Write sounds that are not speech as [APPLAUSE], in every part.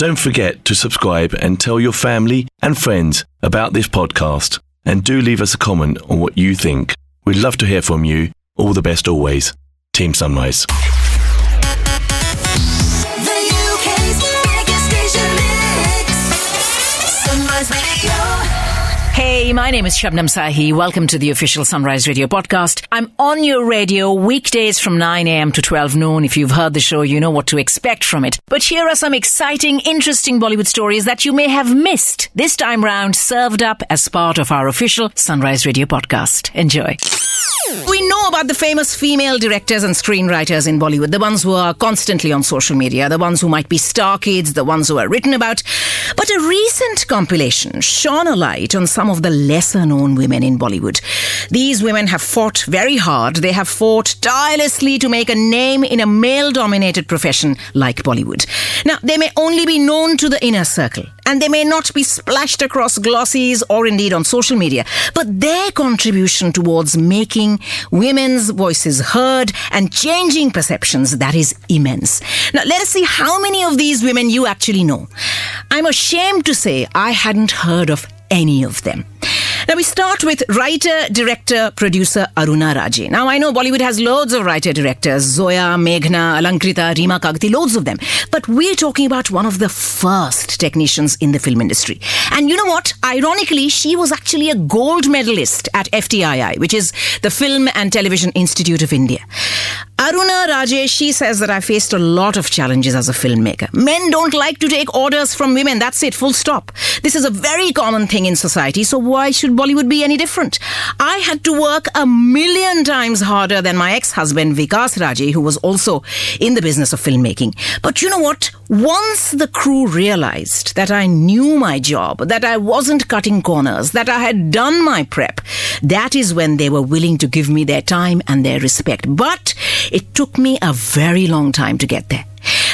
Don't forget to subscribe and tell your family and friends about this podcast. And do leave us a comment on what you think. We'd love to hear from you. All the best always. Team Sunrise. My name is Shabnam Sahi. Welcome to the official Sunrise Radio podcast. I'm on your radio weekdays from 9 a.m. to 12 noon. If you've heard the show, you know what to expect from it. But here are some exciting, interesting Bollywood stories that you may have missed this time round, served up as part of our official Sunrise Radio podcast. Enjoy. About the famous female directors and screenwriters in Bollywood, the ones who are constantly on social media, the ones who might be star kids, the ones who are written about. But a recent compilation shone a light on some of the lesser known women in Bollywood. These women have fought very hard. They have fought tirelessly to make a name in a male dominated profession like Bollywood. Now, they may only be known to the inner circle and they may not be splashed across glossies or indeed on social media, but their contribution towards making women's voices heard and changing perceptions that is immense. Now, let us see how many of these women you actually know. I'm ashamed to say I hadn't heard of any of them. Now we start with writer, director, producer Aruna Raje. Now I know Bollywood has loads of writer directors, Zoya, Meghna, Alankrita, Rima Kagti, loads of them. But we're talking about one of the first technicians in the film industry. And you know what? Ironically, she was actually a gold medalist at FTII, which is the Film and Television Institute of India. Aruna Rajesh, she says that I faced a lot of challenges as a filmmaker. Men don't like to take orders from women. That's it, full stop. This is a very common thing in society, so why should Bollywood be any different? I had to work a million times harder than my ex-husband Vikas Raje, who was also in the business of filmmaking. But you know what? Once the crew realized that I knew my job, that I wasn't cutting corners, that I had done my prep, that is when they were willing to give me their time and their respect. But it took me a very long time to get there.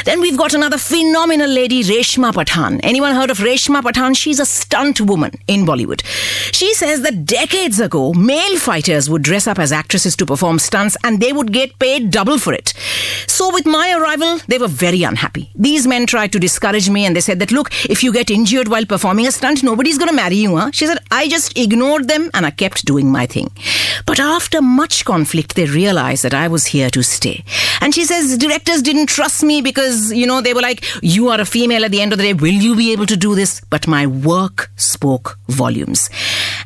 Then we've got another phenomenal lady, Reshma Pathan. Anyone heard of Reshma Pathan? She's a stunt woman in Bollywood. She says that decades ago, male fighters would dress up as actresses to perform stunts and they would get paid double for it. So with my arrival, they were very unhappy. These men tried to discourage me and they said that, look, if you get injured while performing a stunt, nobody's going to marry you, huh? She said, I just ignored them and I kept doing my thing. But after much conflict, they realized that I was here to stay. And she says, directors didn't trust me because, you know, they were like, you are a female at the end of the day. Will you be able to do this? But my work spoke volumes.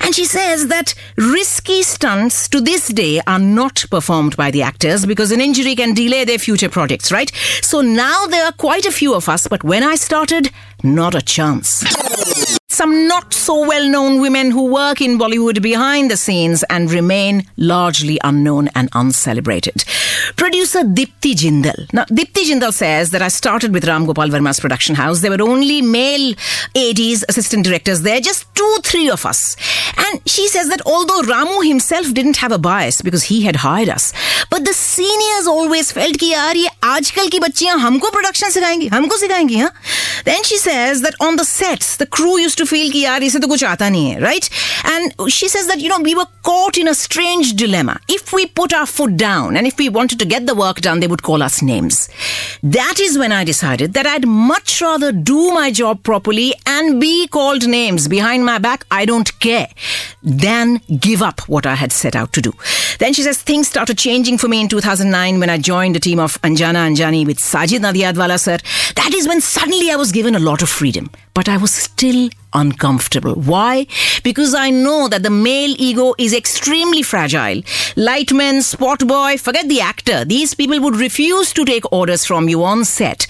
And she says that risky stunts to this day are not performed by the actors because an injury can delay their future projects, right? So now there are quite a few of us, but when I started, not a chance some not so well known women who work in Bollywood behind the scenes and remain largely unknown and uncelebrated. Producer Dipti Jindal. Now, Dipti Jindal says that I started with Ram Gopal Varma's production house. There were only male ADs, assistant directors there, just two, three of us. And she says that although Ramu himself didn't have a bias because he had hired us, but the seniors always felt कि यार ये आजकल की बच्चियां हमको production सिखाएंगी हमको सिखाएंगी हाँ then she says that on the sets the crew used to feel कि यार इसे तो कुछ आता नहीं है right and she says that you know we were caught in a strange dilemma if we put our foot down and if we wanted to get the work done they would call us names that is when I decided that I'd much rather do my job properly and be called names behind my back I don't care than give up what I had set out to do then she says things started changing for me in 2009 when I joined the team of Anjana Anjani with Sajid Nadiadwala sir that is when suddenly I was was given a lot of freedom, but I was still uncomfortable. Why? Because I know that the male ego is extremely fragile. Lightman, spot boy, forget the actor. These people would refuse to take orders from you on set.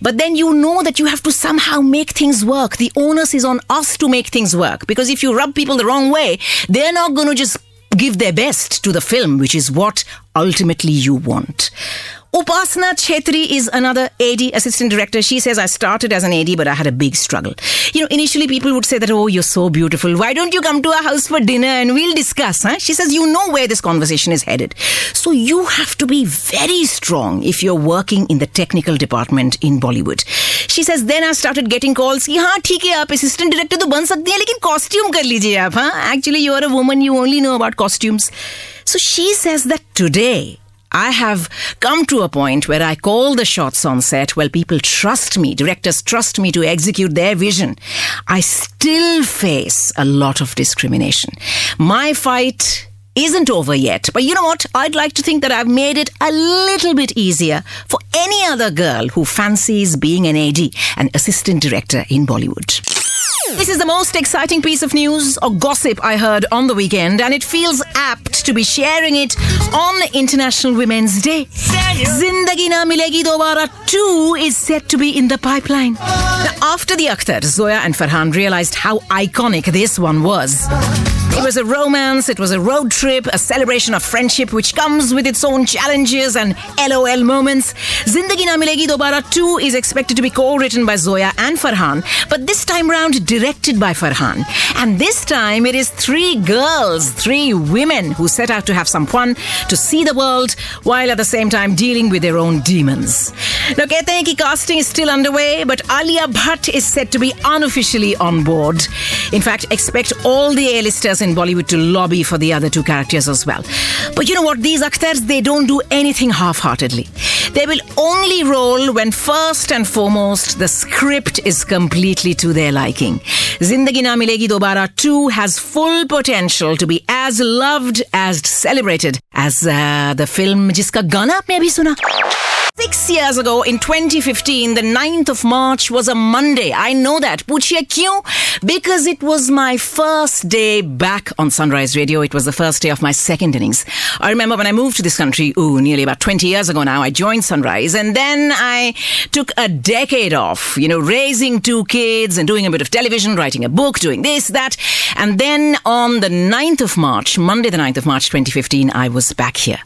But then you know that you have to somehow make things work. The onus is on us to make things work. Because if you rub people the wrong way, they're not going to just give their best to the film, which is what ultimately you want. Upasana Chetri is another AD, assistant director. She says, I started as an AD, but I had a big struggle. You know, initially people would say that, oh, you're so beautiful. Why don't you come to our house for dinner and we'll discuss? Huh? She says, you know where this conversation is headed. So you have to be very strong if you're working in the technical department in Bollywood. She says, then I started getting calls कि हाँ ठीक है आप assistant director तो बन सकते हैं लेकिन costume कर लीजिए आप हाँ actually you are a woman you only know about costumes so she says that today I have come to a point where I call the shots on set. Well, people trust me, directors trust me to execute their vision. I still face a lot of discrimination. My fight isn't over yet, but you know what? I'd like to think that I've made it a little bit easier for any other girl who fancies being an AD, an assistant director in Bollywood. This is the most exciting piece of news or gossip I heard on the weekend, and it feels apt to be sharing it on International Women's Day. Zindagi Na Milegi Dobara 2 is set to be in the pipeline. Now, after the Akhtar, Zoya and Farhan realized how iconic this one was. It was a romance, it was a road trip, a celebration of friendship which comes with its own challenges and LOL moments. Zindagi Na Milegi Dobara 2 is expected to be co-written by Zoya and Farhan, but this time round directed by Farhan. And this time it is three girls, three women who set out to have some fun, to see the world, while at the same time dealing with their own demons. Now, कहते हैं कि casting is still underway, but Alia Bhatt is said to be unofficially on board. In fact, expect all the A-listers in Bollywood to lobby for the other two characters as well. But you know what? These actors, they don't do anything half heartedly. They will only roll when first and foremost the script is completely to their liking. Zindagi Na Milegi Dobara 2 has full potential to be as loved, as celebrated as uh, the film Jiska Gana maybe Bhi Suna. Six years ago, in 2015, the 9th of March was a Monday. I know that. Kyun? Because it was my first day back on Sunrise Radio. It was the first day of my second innings. I remember when I moved to this country, ooh, nearly about 20 years ago now, I joined Sunrise and then I took a decade off, you know, raising two kids and doing a bit of television, writing a book, doing this, that. And then on the 9th of March, Monday the 9th of March 2015, I was back here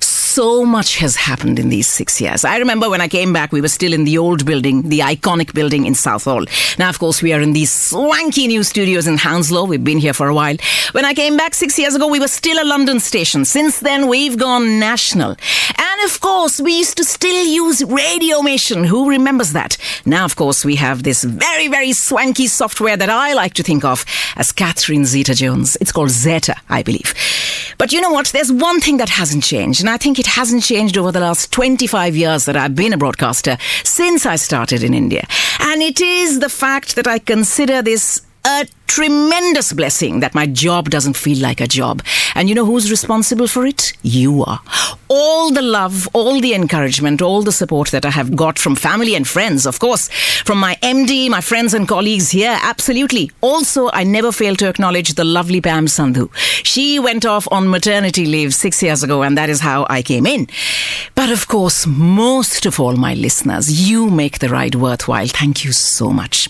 so much has happened in these six years. I remember when I came back, we were still in the old building, the iconic building in Southall. Now, of course, we are in these swanky new studios in Hounslow. We've been here for a while. When I came back six years ago, we were still a London station. Since then, we've gone national. And of course, we used to still use Radio Radiomation. Who remembers that? Now, of course, we have this very, very swanky software that I like to think of as Catherine Zeta Jones. It's called Zeta, I believe. But you know what? There's one thing that hasn't changed, and I think it hasn't changed over the last 25 years that I've been a broadcaster since I started in India. And it is the fact that I consider this a tremendous blessing that my job doesn't feel like a job. And you know who's responsible for it? You are. All the love, all the encouragement, all the support that I have got from family and friends, of course, from my MD, my friends and colleagues here, absolutely. Also, I never fail to acknowledge the lovely Pam Sandhu. She went off on maternity leave six years ago, and that is how I came in. But of course, most of all, my listeners, you make the ride worthwhile. Thank you so much.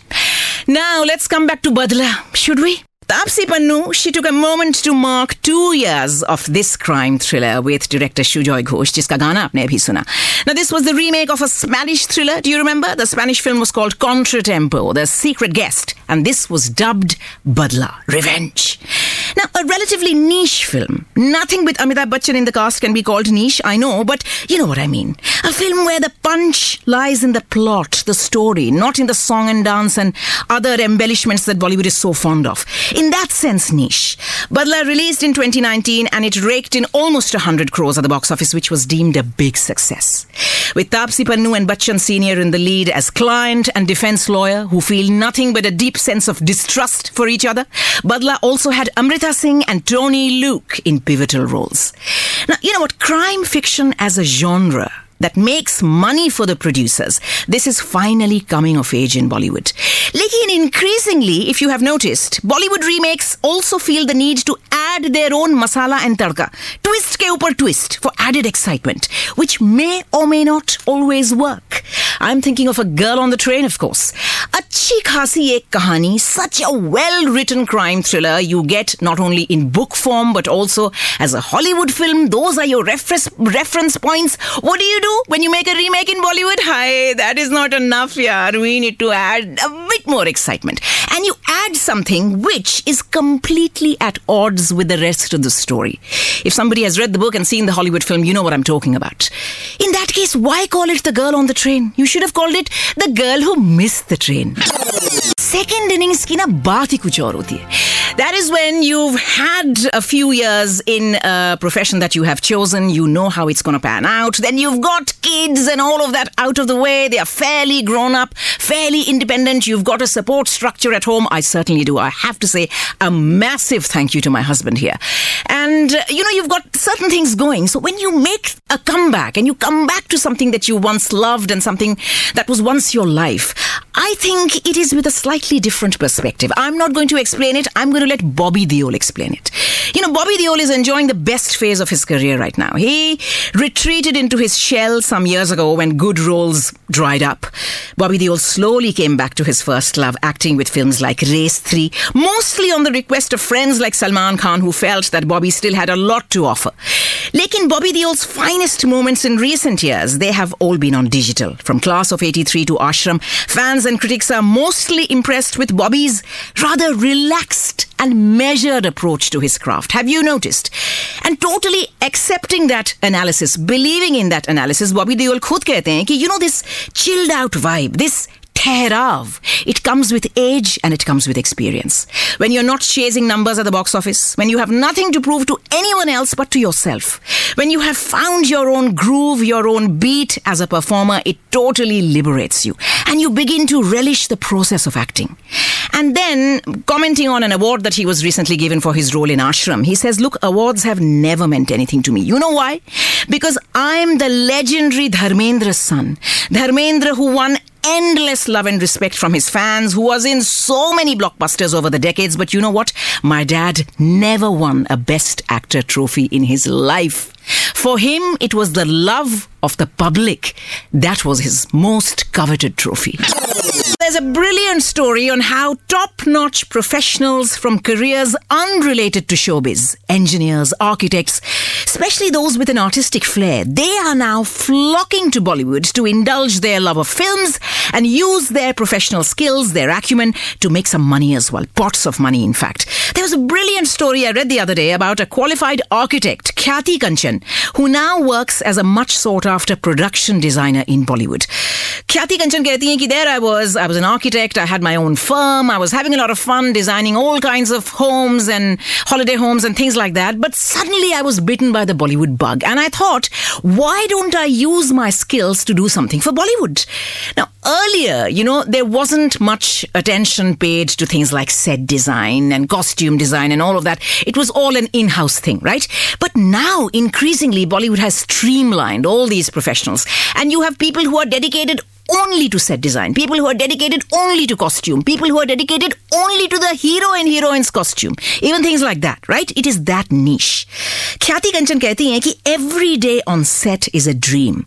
Now, let's come back to Badla, should we? Taapsee Pannu, she took a moment to mark two years of this crime thriller with director Sujoy Ghosh, jiska gana aapne abhi suna. Now, this was the remake of a Spanish thriller. Do you remember? The Spanish film was called Contratiempo, The Secret Guest, and this was dubbed Badla, Revenge. Now, a relatively niche film. Nothing with Amitabh Bachchan in the cast can be called niche, I know, but you know what I mean. A film where the punch lies in the plot, the story, not in the song and dance and other embellishments that Bollywood is so fond of. In that sense, niche. Badla released in 2019 and it raked in almost 100 crores at the box office, which was deemed a big success. With Taapsee Pannu and Bachchan Sr. in the lead as client and defense lawyer who feel nothing but a deep sense of distrust for each other, Badla also had Amrita Singh and Tony Luke in pivotal roles. Now, you know what? Crime fiction as a genre that makes money for the producers. This is finally coming of age in Bollywood. Lekin increasingly, if you have noticed, Bollywood remakes also feel the need to add their own masala and tadka, twist ke upar twist for added excitement, which may or may not always work. I'm thinking of a girl on the train, of course. Achhi khasi ek kahani, such a well-written crime thriller you get not only in book form but also as a Hollywood film. Those are your reference reference points. What do you do when you make a remake in Bollywood? Hi, that is not enough, yaar. We need to add a bit more excitement. And you add something which is completely at odds with the rest of the story. If somebody has read the book and seen the Hollywood film, you know what I'm talking about. In that case, why call it The Girl on the Train? You should have called it The Girl Who Missed the Train. Second innings की ना बात ही कुछ और होती है that is when you've had a few years in a profession that you have chosen. You know how it's going to pan out. Then you've got kids and all of that out of the way. They are fairly grown up, fairly independent. You've got a support structure at home. I certainly do. I have to say a massive thank you to my husband here. And, uh, you know, you've got certain things going. So when you make a comeback and you come back to something that you once loved and something that was once your life, I think it is with a slightly different perspective. I'm not going to explain it. I'm going to let Bobby Deol explain it. You know, Bobby Deol is enjoying the best phase of his career right now. He retreated into his shell some years ago when good roles dried up. Bobby Deol slowly came back to his first love, acting with films like Race 3, mostly on the request of friends like Salman Khan who felt that Bobby still had a lot to offer. Lekin Bobby Deol's finest moments in recent years, they have all been on digital. From Class of 83 to Ashram, fans and critics are mostly impressed with Bobby's rather relaxed and measured approach to his craft. Have you noticed? And totally accepting that analysis, believing in that analysis, Bobby Deol khud kehte hain ki, you know, this chilled out vibe, this Tehrav. It comes with age and it comes with experience. When you're not chasing numbers at the box office, when you have nothing to prove to anyone else but to yourself, when you have found your own groove, your own beat as a performer, it totally liberates you. And you begin to relish the process of acting. And then, commenting on an award that he was recently given for his role in Ashram, he says, Look, awards have never meant anything to me. You know why? Because I'm the legendary Dharmendra's son. Dharmendra, who won endless love and respect from his fans, who was in so many blockbusters over the decades. But you know what? My dad never won a Best Actor trophy in his life. For him, it was the love of the public that was his most coveted trophy. There's a brilliant story on how top notch professionals from careers unrelated to showbiz, engineers, architects, especially those with an artistic flair, they are now flocking to Bollywood to indulge their love of films and use their professional skills, their acumen to make some money as well. Pots of money, in fact. There was a brilliant story I read the other day about a qualified architect, Khyati Kanchan, who now works as a much sought after production designer in Bollywood. Khyati Kanchan कहती हैं कि there I was, I was an architect, I had my own firm, I was having a lot of fun designing all kinds of homes and holiday homes and things like that. But suddenly I was bitten by the Bollywood bug and I thought, why don't I use my skills to do something for Bollywood? Now, earlier, you know, there wasn't much attention paid to things like set design and costume design and all of that. It was all an in-house thing, right? But now, increasingly, Bollywood has streamlined all these professionals and you have people who are dedicated only to set design, people who are dedicated only to costume, people who are dedicated only to the hero and heroine's costume, even things like that, right? It is that niche. Khyati Kanchan कहती हैं कि every day on set is a dream.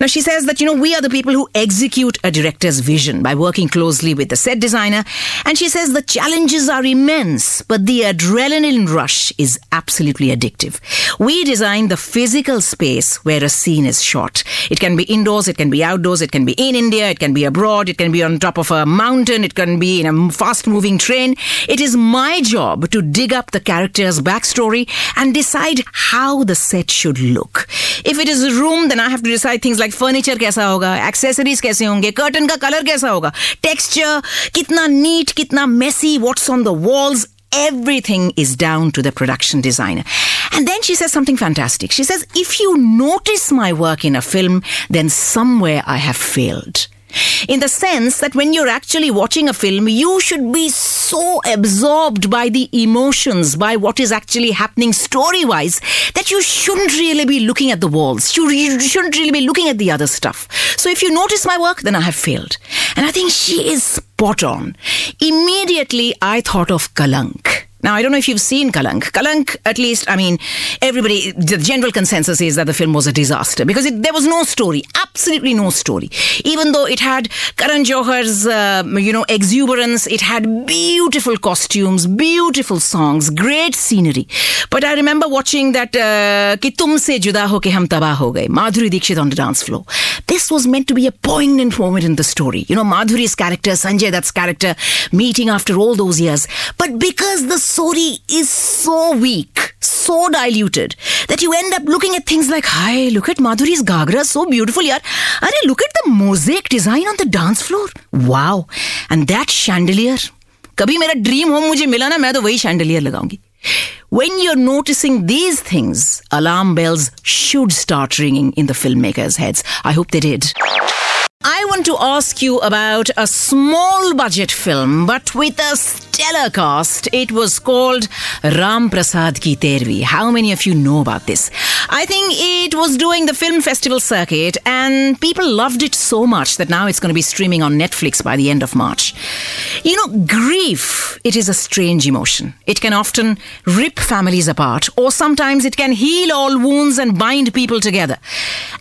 Now she says that, you know, we are the people who execute a director's vision by working closely with the set designer. And she says the challenges are immense, but the adrenaline rush is absolutely addictive. We design the physical space where a scene is shot. It can be indoors, it can be outdoors, it can be in India, it can be abroad, it can be on top of a mountain, it can be in a fast moving train. It is my job to dig up the character's backstory and decide how the set should look. If it is a room, then I have to decide things like furniture कैसा होगा, accessories कैसे होंगे, curtain का color कैसा होगा, texture, कितना neat, कितना messy, what's on the walls, everything is down to the production designer. And then she says something fantastic. She says, if you notice my work in a film, then somewhere I have failed. In the sense that when you're actually watching a film, you should be so absorbed by the emotions, by what is actually happening story wise, that you shouldn't really be looking at the walls. You, you shouldn't really be looking at the other stuff. So if you notice my work, then I have failed. And I think she is spot on. Immediately, I thought of Kalank. Now, I don't know if you've seen Kalank. Kalank, at least, I mean, everybody, the general consensus is that the film was a disaster because it, there was no story, absolutely no story. Even though it had Karan Johar's, uh, you know, exuberance, it had beautiful costumes, beautiful songs, great scenery. But I remember watching that, uh, Ki Tumse Juda Ho Ke Hum Tabah Ho Gaye, Madhuri Dixit on the dance floor. This was meant to be a poignant moment in the story. You know, Madhuri's character, Sanjay Dutt's character, meeting after all those years. But because the story is so weak, so diluted, that you end up looking at things like, hi, look at Madhuri's Gagra, so beautiful, yaar. Are look at the mosaic design on the dance floor. Wow. And that chandelier. कभी मेरा dream home मुझे मिला ना मैं तो वही chandelier लगाऊंगी when you're noticing these things, alarm bells should start ringing in the filmmakers' heads. I hope they did. I want to ask you about a small budget film, but with a stellar cast. It was called Ram Prasad Ki Tervi. How many of you know about this? I think it was doing the film festival circuit, and people loved it so much that now it's going to be streaming on Netflix by the end of March. You know, grief, it is a strange emotion. It can often rip families apart, or sometimes it can heal all wounds and bind people together.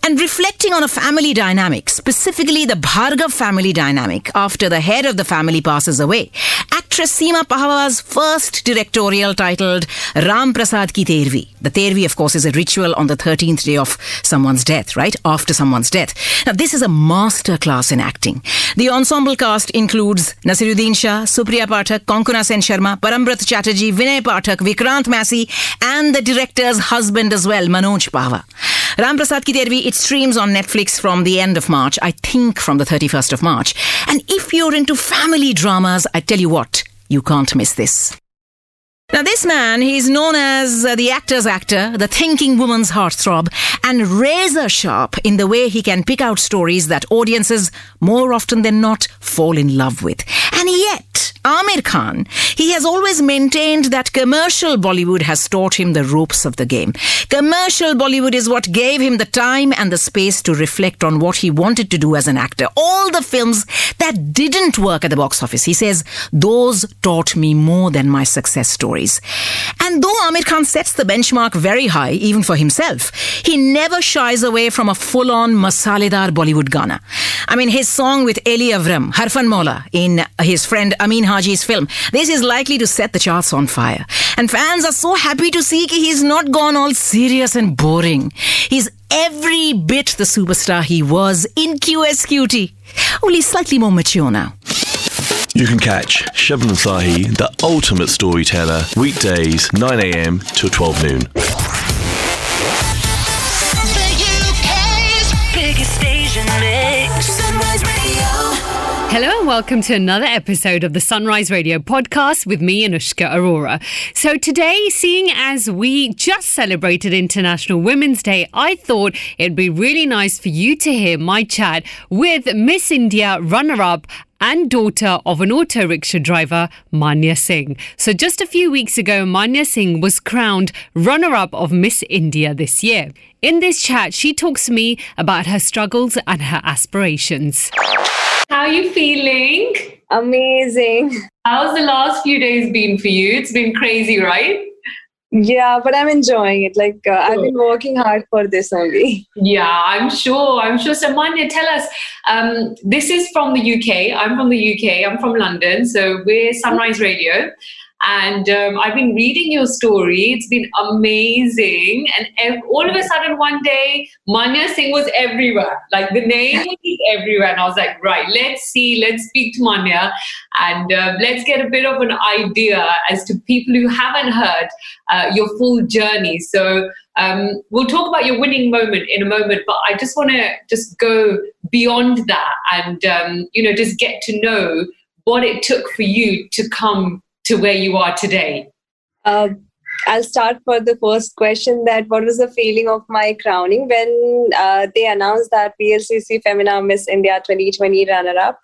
And reflecting on a family dynamic, specifically the Bhargav family dynamic, after the head of the family passes away, actress Seema Pahwa's first directorial titled Ram Prasad Ki Tervi. The Tervi, of course, is a ritual on the 13th day of someone's death, right? After someone's death. Now, this is a masterclass in acting. The ensemble cast includes Naseeruddin Shah, Supriya Pathak, Konkona Sen Sharma, Parambrat Chatterjee, Vinay Pathak, Vikrant Massey, and the director's husband as well, Manoj Pahwa. Ram Prasad Ki Tervi, it streams on Netflix from the end of March, I think from the 31st of March. And if you're into family dramas, I tell you what, you can't miss this. Now, this man, he's known as uh, the actor's actor, the thinking woman's heartthrob, and razor sharp in the way he can pick out stories that audiences, more often than not, fall in love with. And yet, Aamir Khan, he has always maintained that commercial Bollywood has taught him the ropes of the game. Commercial Bollywood is what gave him the time and the space to reflect on what he wanted to do as an actor. All the films that didn't work at the box office, he says, those taught me more than my success stories. And though Aamir Khan sets the benchmark very high, even for himself, he never shies away from a full on masaledar Bollywood Ghana. I mean, his song with Elli AvrRam, Harfan Mola, in his friend Amin Haji's film, this is likely to set the charts on fire. And fans are so happy to see he's not gone all serious and boring. He's every bit the superstar he was in QSQT, only slightly more mature now. You can catch Shabnam Sahi, the ultimate storyteller, weekdays 9am till 12 noon. The UK's biggest station mix. Sunrise Radio. Hello and welcome to another episode of the Sunrise Radio podcast with me, Anushka Arora. So today, seeing as we just celebrated International Women's Day, I thought it'd be really nice for you to hear my chat with Miss India runner-up and daughter of an auto rickshaw driver, Manya Singh. So just a few weeks ago, Manya Singh was crowned runner-up of Miss India this year. In this chat, she talks to me about her struggles and her aspirations. How are you feeling? Amazing. How's the last few days been for you? It's been crazy, right? Yeah, but I'm enjoying it. Like, uh, I've been working hard for this only. [LAUGHS] Yeah, I'm sure. I'm sure. So, Manya, tell us. Um, this is from the UK. I'm from the UK. I'm from London. So, we're Sunrise Radio. And um, I've been reading your story. It's been amazing. And ev- all of a sudden, one day, Manya Singh was everywhere. Like the name [LAUGHS] is everywhere. And I was like, right, let's see, let's speak to Manya and uh, let's get a bit of an idea as to people who haven't heard uh, your full journey. So um, we'll talk about your winning moment in a moment, but I just want to just go beyond that and, um, you know, just get to know what it took for you to come to where you are today. Uh, I'll start for the first question that what was the feeling of my crowning when uh, they announced that VLCC Femina Miss India 2020 runner up,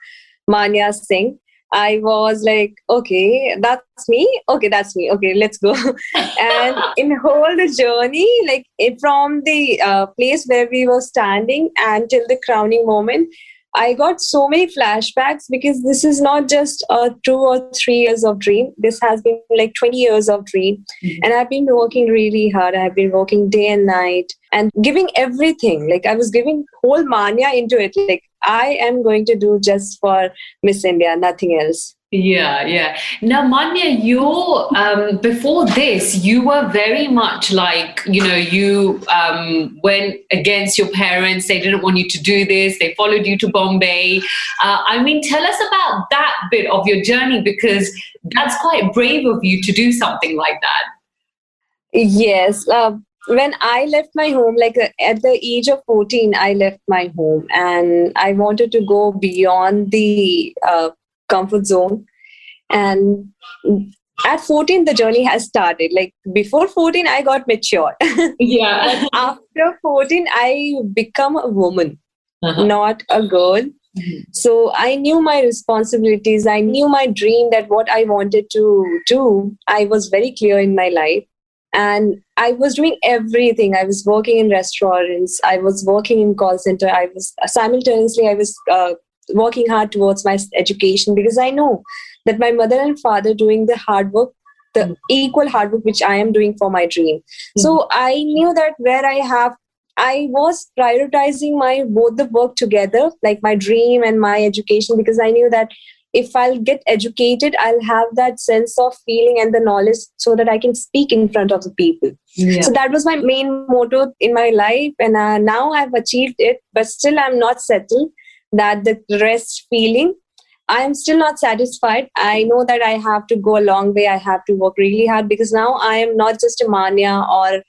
Manya Singh. I was like, okay, that's me. Okay, that's me. Okay, let's go. [LAUGHS] and in whole the journey, like from the uh, place where we were standing until the crowning moment, I got so many flashbacks because this is not just a two or three years of dream. This has been like 20 years of dream. Mhm. And I've been working really hard. I've been working day and night and giving everything. Like I was giving whole mania into it. Like I am going to do just for Miss India, nothing else. Yeah, yeah. Now, Manya, you um, before this, you were very much like you know you um, went against your parents. They didn't want you to do this. They followed you to Bombay. Uh, I mean, tell us about that bit of your journey because that's quite brave of you to do something like that. Yes. Uh, when I left my home, like uh, at the age of 14, I left my home and I wanted to go beyond the uh, comfort zone. And at 14, the journey has started. Like before 14, I got mature. [LAUGHS] Yeah. After 14, I become a woman, Uh-huh. not a girl. Mhm. So I knew my responsibilities. I knew my dream that what I wanted to do. I was very clear in my life. And I was doing everything. I was working in restaurants. I was working in call center. I was simultaneously I was uh, working hard towards my education because I know that my mother and father doing the hard work, the equal hard work which I am doing for my dream. So I knew that where I have I was prioritizing my both the work together, like my dream and my education, because I knew that if I'll get educated, I'll have that sense of feeling and the knowledge so that I can speak in front of the people. Yeah. So that was my main motto in my life, and uh, now I've achieved it, but still I'm not settled. That the rest feeling, I am still not satisfied. I know that I have to go a long way. I have to work really hard because now I am not just a Manya or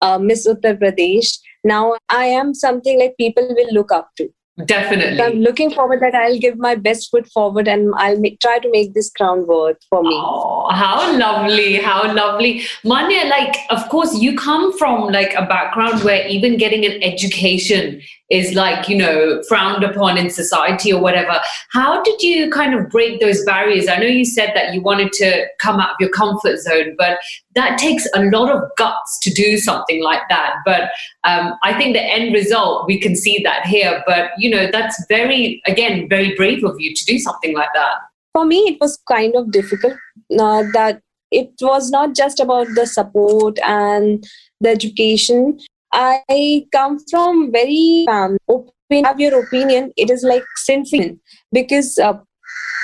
uh, Miss Uttar Pradesh. Now I am something like people will look up to. Definitely. So I'm looking forward that I'll give my best foot forward and I'll make, try to make this crown worth for me. Oh, how lovely, how lovely. Manya, like, of course, you come from like a background where even getting an education is like, you know, frowned upon in society or whatever. How did you kind of break those barriers? I know you said that you wanted to come out of your comfort zone, but that takes a lot of guts to do something like that. But um, I think the end result, we can see that here. But, you know, that's very, again, very brave of you to do something like that. For me, it was kind of difficult uh, that it was not just about the support and the education. I come from very um, open, have your opinion. It is like sinful because uh,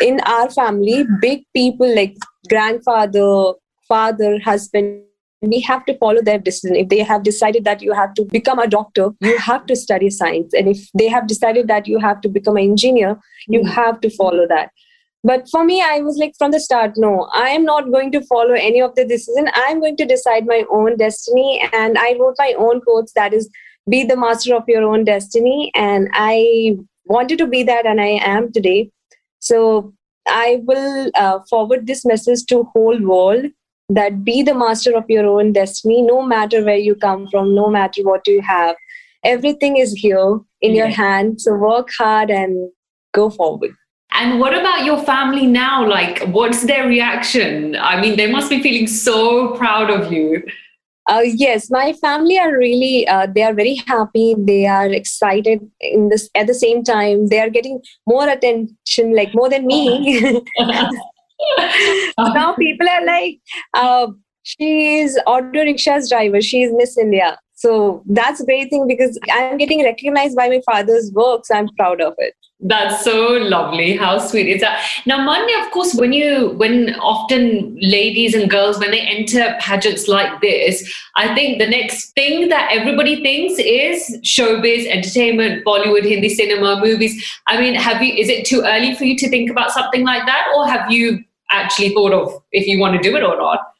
in our family, big people like grandfather, father, husband, we have to follow their decision. If they have decided that you have to become a doctor, you have to study science. And if they have decided that you have to become an engineer, you Mm. have to follow that. But for me, I was like from the start, no, I am not going to follow any of the decision. I'm going to decide my own destiny. And I wrote my own quotes that is, be the master of your own destiny. And I wanted to be that, and I am today. So I will uh, forward this message to whole world that be the master of your own destiny, no matter where you come from, no matter what you have. Everything is here in your hand. So work hard and go forward. And what about your family now? Like, what's their reaction? I mean, they must be feeling so proud of you. Uh, yes, my family are really uh, they are very happy. They are excited in this at the same time. They are getting more attention, like more than me. [LAUGHS] now people are like, uh, she is auto rickshaws driver. She is Miss India. So that's a great thing because I'm getting recognized by my father's work. So I'm proud of it. That's so lovely. How sweet is that? Now, Manya, of course, when you, when often ladies and girls, when they enter pageants like this, I think the next thing that everybody thinks is showbiz, entertainment, Bollywood, Hindi cinema, movies. I mean, have you, is it too early for you to think about something like that? Or have you actually thought of if you want to do it or not?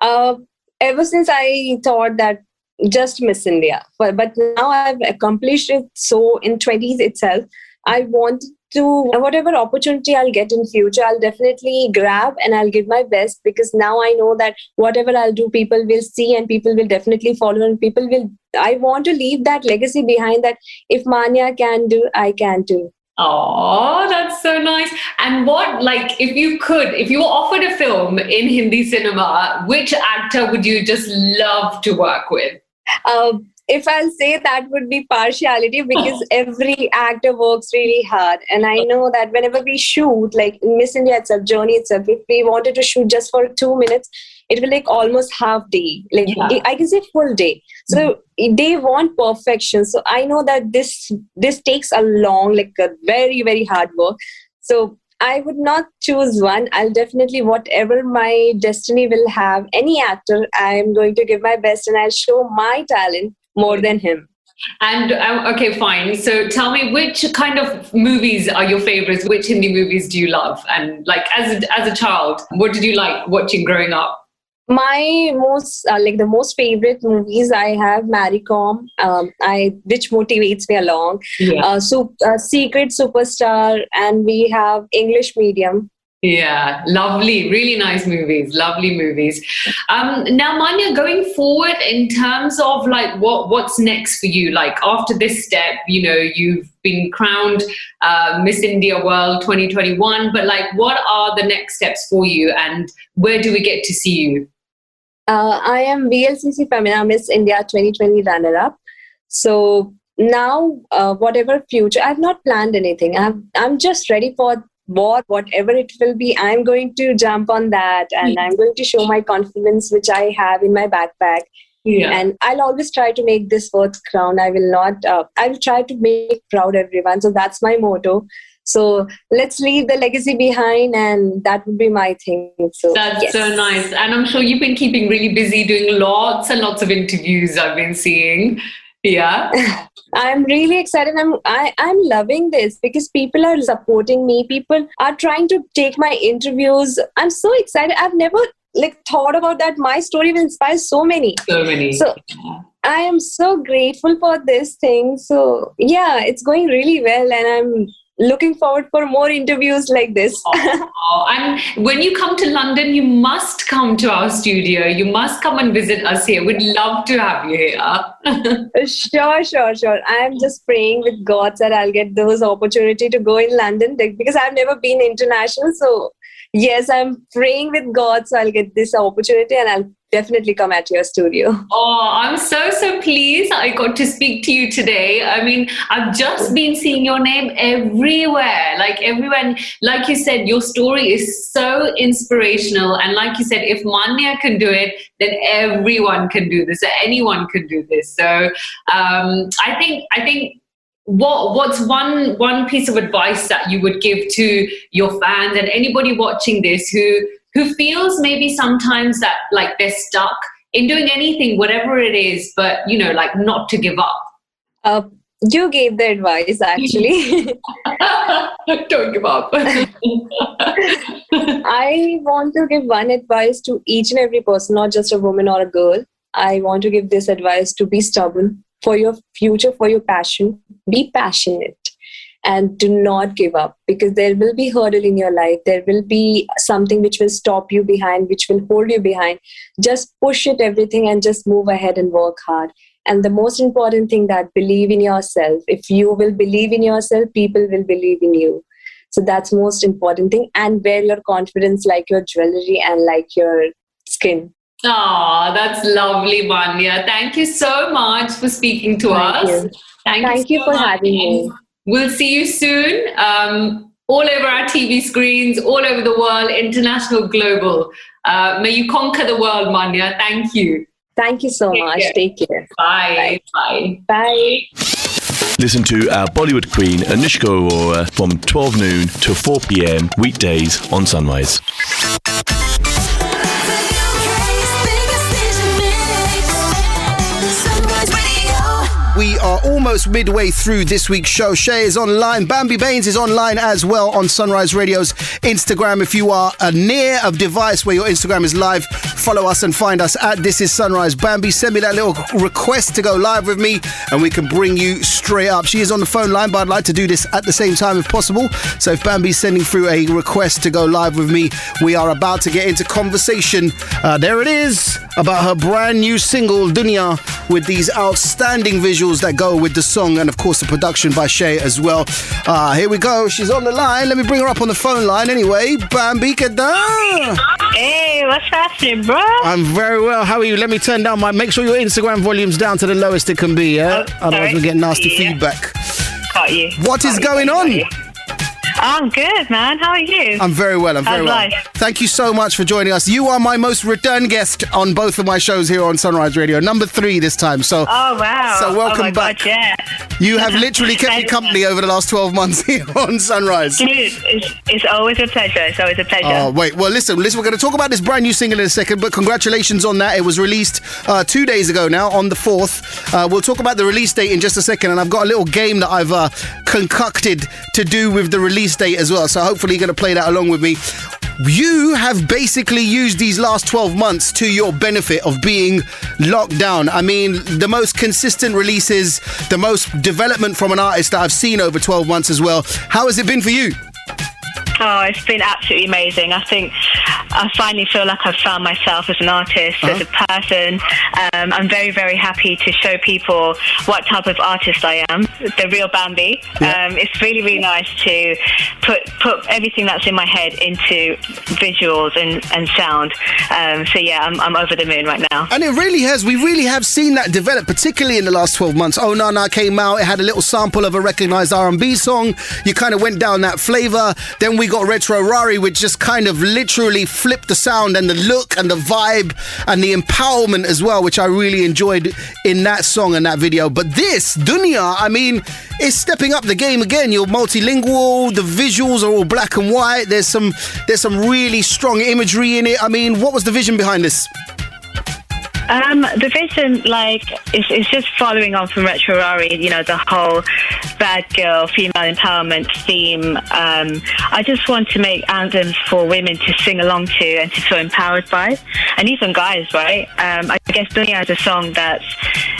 Uh, ever since I thought that just Miss India, but, but now I've accomplished it. So in 20s itself, I want to whatever opportunity I'll get in future, I'll definitely grab and I'll give my best because now I know that whatever I'll do, people will see and people will definitely follow and people will. I want to leave that legacy behind that if Manya can do, I can too. Oh, that's so nice. And what, like, if you could, if you were offered a film in Hindi cinema, which actor would you just love to work with? Uh, if I'll say that would be partiality because [LAUGHS] every actor works really hard. And I know that whenever we shoot, like Miss India itself, Journey itself, if we wanted to shoot just for two minutes, it will take almost half day. Like Yeah. I can say full day. So mm-hmm. they want perfection. So I know that this this takes a long, like a very, very hard work. So I would not choose one. I'll definitely, whatever my destiny will have, any actor, I'm going to give my best and I'll show my talent more than him. And um, okay, fine. So tell me, which kind of movies are your favorites? Which Hindi movies do you love? And like as a, as a child, what did you like watching growing up? My most, uh, like the most favorite movies I have, Mary Kom, um, I which motivates me along. Yeah. Uh, so, uh, Secret Superstar, and we have English Medium. Yeah, lovely, really nice movies, lovely movies. Um, now, Manya, going forward in terms of like what what's next for you? Like after this step, you know, you've been crowned uh, Miss India World 2021, but like, what are the next steps for you, and where do we get to see you? Uh, I am VLCC Femina Miss India 2020 runner up. So now, uh, whatever future, I've not planned anything. I'm, I'm just ready for what, whatever it will be. I'm going to jump on that and I'm going to show my confidence, which I have in my backpack. Yeah, And I'll always try to make this worth crown. I will not, uh, I will try to make proud everyone. So that's my motto. So let's leave the legacy behind, and that would be my thing. So that's yes. so nice. And I'm sure you've been keeping really busy doing lots and lots of interviews. I've been seeing. Yeah. [LAUGHS] I'm really excited. I'm I, I'm loving this because people are supporting me. People are trying to take my interviews. I'm so excited. I've never like thought about that. My story will inspire so many. So many. So I am so grateful for this thing. So yeah, it's going really well, and I'm looking forward for more interviews like this. Oh, oh, and when you come to London, you must come to our studio. You must come and visit us here. We'd love to have you here. [LAUGHS] sure, sure, sure. I'm just praying with God that I'll get those opportunity to go in London because I've never been international. So yes, I'm praying with God so I'll get this opportunity and I'll definitely come at your studio. oh, I'm so, so pleased I got to speak to you today. I mean, I've just been seeing your name everywhere. Like everyone, like you said, your story is so inspirational. And like you said, if Manya can do it, then everyone can do this. Anyone can do this. So um, I think, I think what what's one one piece of advice that you would give to your fans and anybody watching this who who feels maybe sometimes that like they're stuck in doing anything whatever it is but you know like not to give up Uh, you gave the advice actually. [LAUGHS] don't give up [LAUGHS] I want to give one advice to each and every person, not just a woman or a girl. I want to give this advice to be stubborn for your future, for your passion. Be passionate and do not give up because there will be hurdle in your life. There will be something which will stop you behind, which will hold you behind. Just push it everything and just move ahead and work hard. And the most important thing that believe in yourself. If you will believe in yourself, people will believe in you. So that's most important thing. And wear your confidence like your jewelry and like your skin. oh that's lovely Manya thank you so much for speaking to Thank us you. thank, Thank you, you so for much. having me. We'll see you soon. Um, all over our TV screens, all over the world, international, global. Uh, may you conquer the world, Manya. Thank you. Thank you so Take much. care. Take care. Bye. Bye. Bye. Listen to our Bollywood queen Anushka Arora from 12 noon to 4 p.m. weekdays on Sunrise. The UK's biggest station mix. Sunrise Radio. We we are almost midway through this week's show. Shay is online. Bambi Bains is online as well on Sunrise Radio's Instagram. If you are a near a device where your Instagram is live, follow us and find us at This Is Sunrise. Bambi, send me that little request to go live with me and we can bring you straight up. She is on the phone line, but I'd like to do this at the same time if possible. So if Bambi's sending through a request to go live with me, we are about to get into conversation. Uh, there it is about her brand new single, Duniya, with these outstanding visuals that go with the song and, of course, the production by Shay as well. Uh, here we go. She's on the line. Let me bring her up on the phone line anyway. Bambi Kada. Hey, what's happening, bro? I'm very well. How are you? Let me turn down my. Make sure your Instagram volume's down to the lowest it can be, yeah? Oh, Otherwise, we get nasty Yeah. feedback. What is going on? You, got you. I'm good, man. How are you? I'm very well. I'm very How's well. life? Thank you so much for joining us. You are my most return guest on both of my shows here on Sunrise Radio. Number three this time. So, oh wow. So welcome oh, back. God, yeah. you have literally kept me [LAUGHS] company over the last 12 months [LAUGHS] here on Sunrise. Dude, it's, it's always a pleasure. It's always a pleasure. Oh, wait. Well, listen, listen, we're going to talk about this brand new single in a second, but congratulations on that. It was released uh, two days ago now, on the 4th. Uh, we'll talk about the release date in just a second, and I've got a little game that I've uh, concocted to do with the release date as well. So hopefully, you're going to play that along with me. You have basically used these last 12 months to your benefit of being locked down. I mean, the most consistent releases, the most development from an artist that I've seen over 12 months as well. How has it been for you? Oh, it's been absolutely amazing. I think I finally feel like I've found myself as an artist, as a Uh-huh. person. Um, I'm very, very happy to show people what type of artist I am, the real Bambi. Yeah. Um, it's really, really nice to put put everything that's in my head into visuals and, and sound. Um, so yeah, I'm, I'm over the moon right now. And it really has. We really have seen that develop, particularly in the last 12 months. Oh No came out. It had a little sample of a recognized R&B song. You kind of went down that flavor. Then we got Retro Rari, which just kind of literally flipped the sound and the look and the vibe and the empowerment as well, which I really enjoyed in that song and that video. But this, Duniya, I mean, is stepping up the game again. You're multilingual. The visuals are all black and white. There's some there's some really strong imagery in it. I mean, what was the vision behind this? Um, the vision, like, is, just following on from Retro Rari, you know, the whole bad girl, female empowerment theme. Um, I just want to make anthems for women to sing along to and to feel empowered by, and even guys, right? Um, I guess Duniya is a song that's,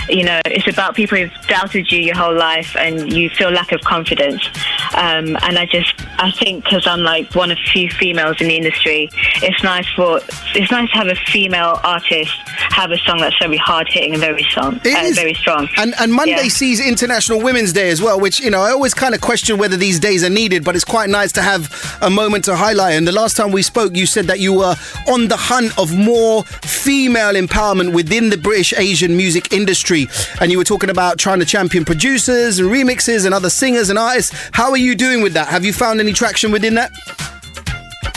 you know, it's about people who've doubted you your whole life and you feel lack of confidence. Um, and I just, I think because I'm like one of few females in the industry, it's nice for, it's nice to have a female artist have a song that's very hard hitting and very strong, It uh, is. very strong. And and Monday Yeah. sees International Women's Day as well, which you know I always kind of question whether these days are needed, but it's quite nice to have a moment to highlight. And the last time we spoke, you said that you were on the hunt of more female empowerment within the British Asian music industry, and you were talking about trying to champion producers and remixes and other singers and artists. How are you doing with that? Have you found any traction within that?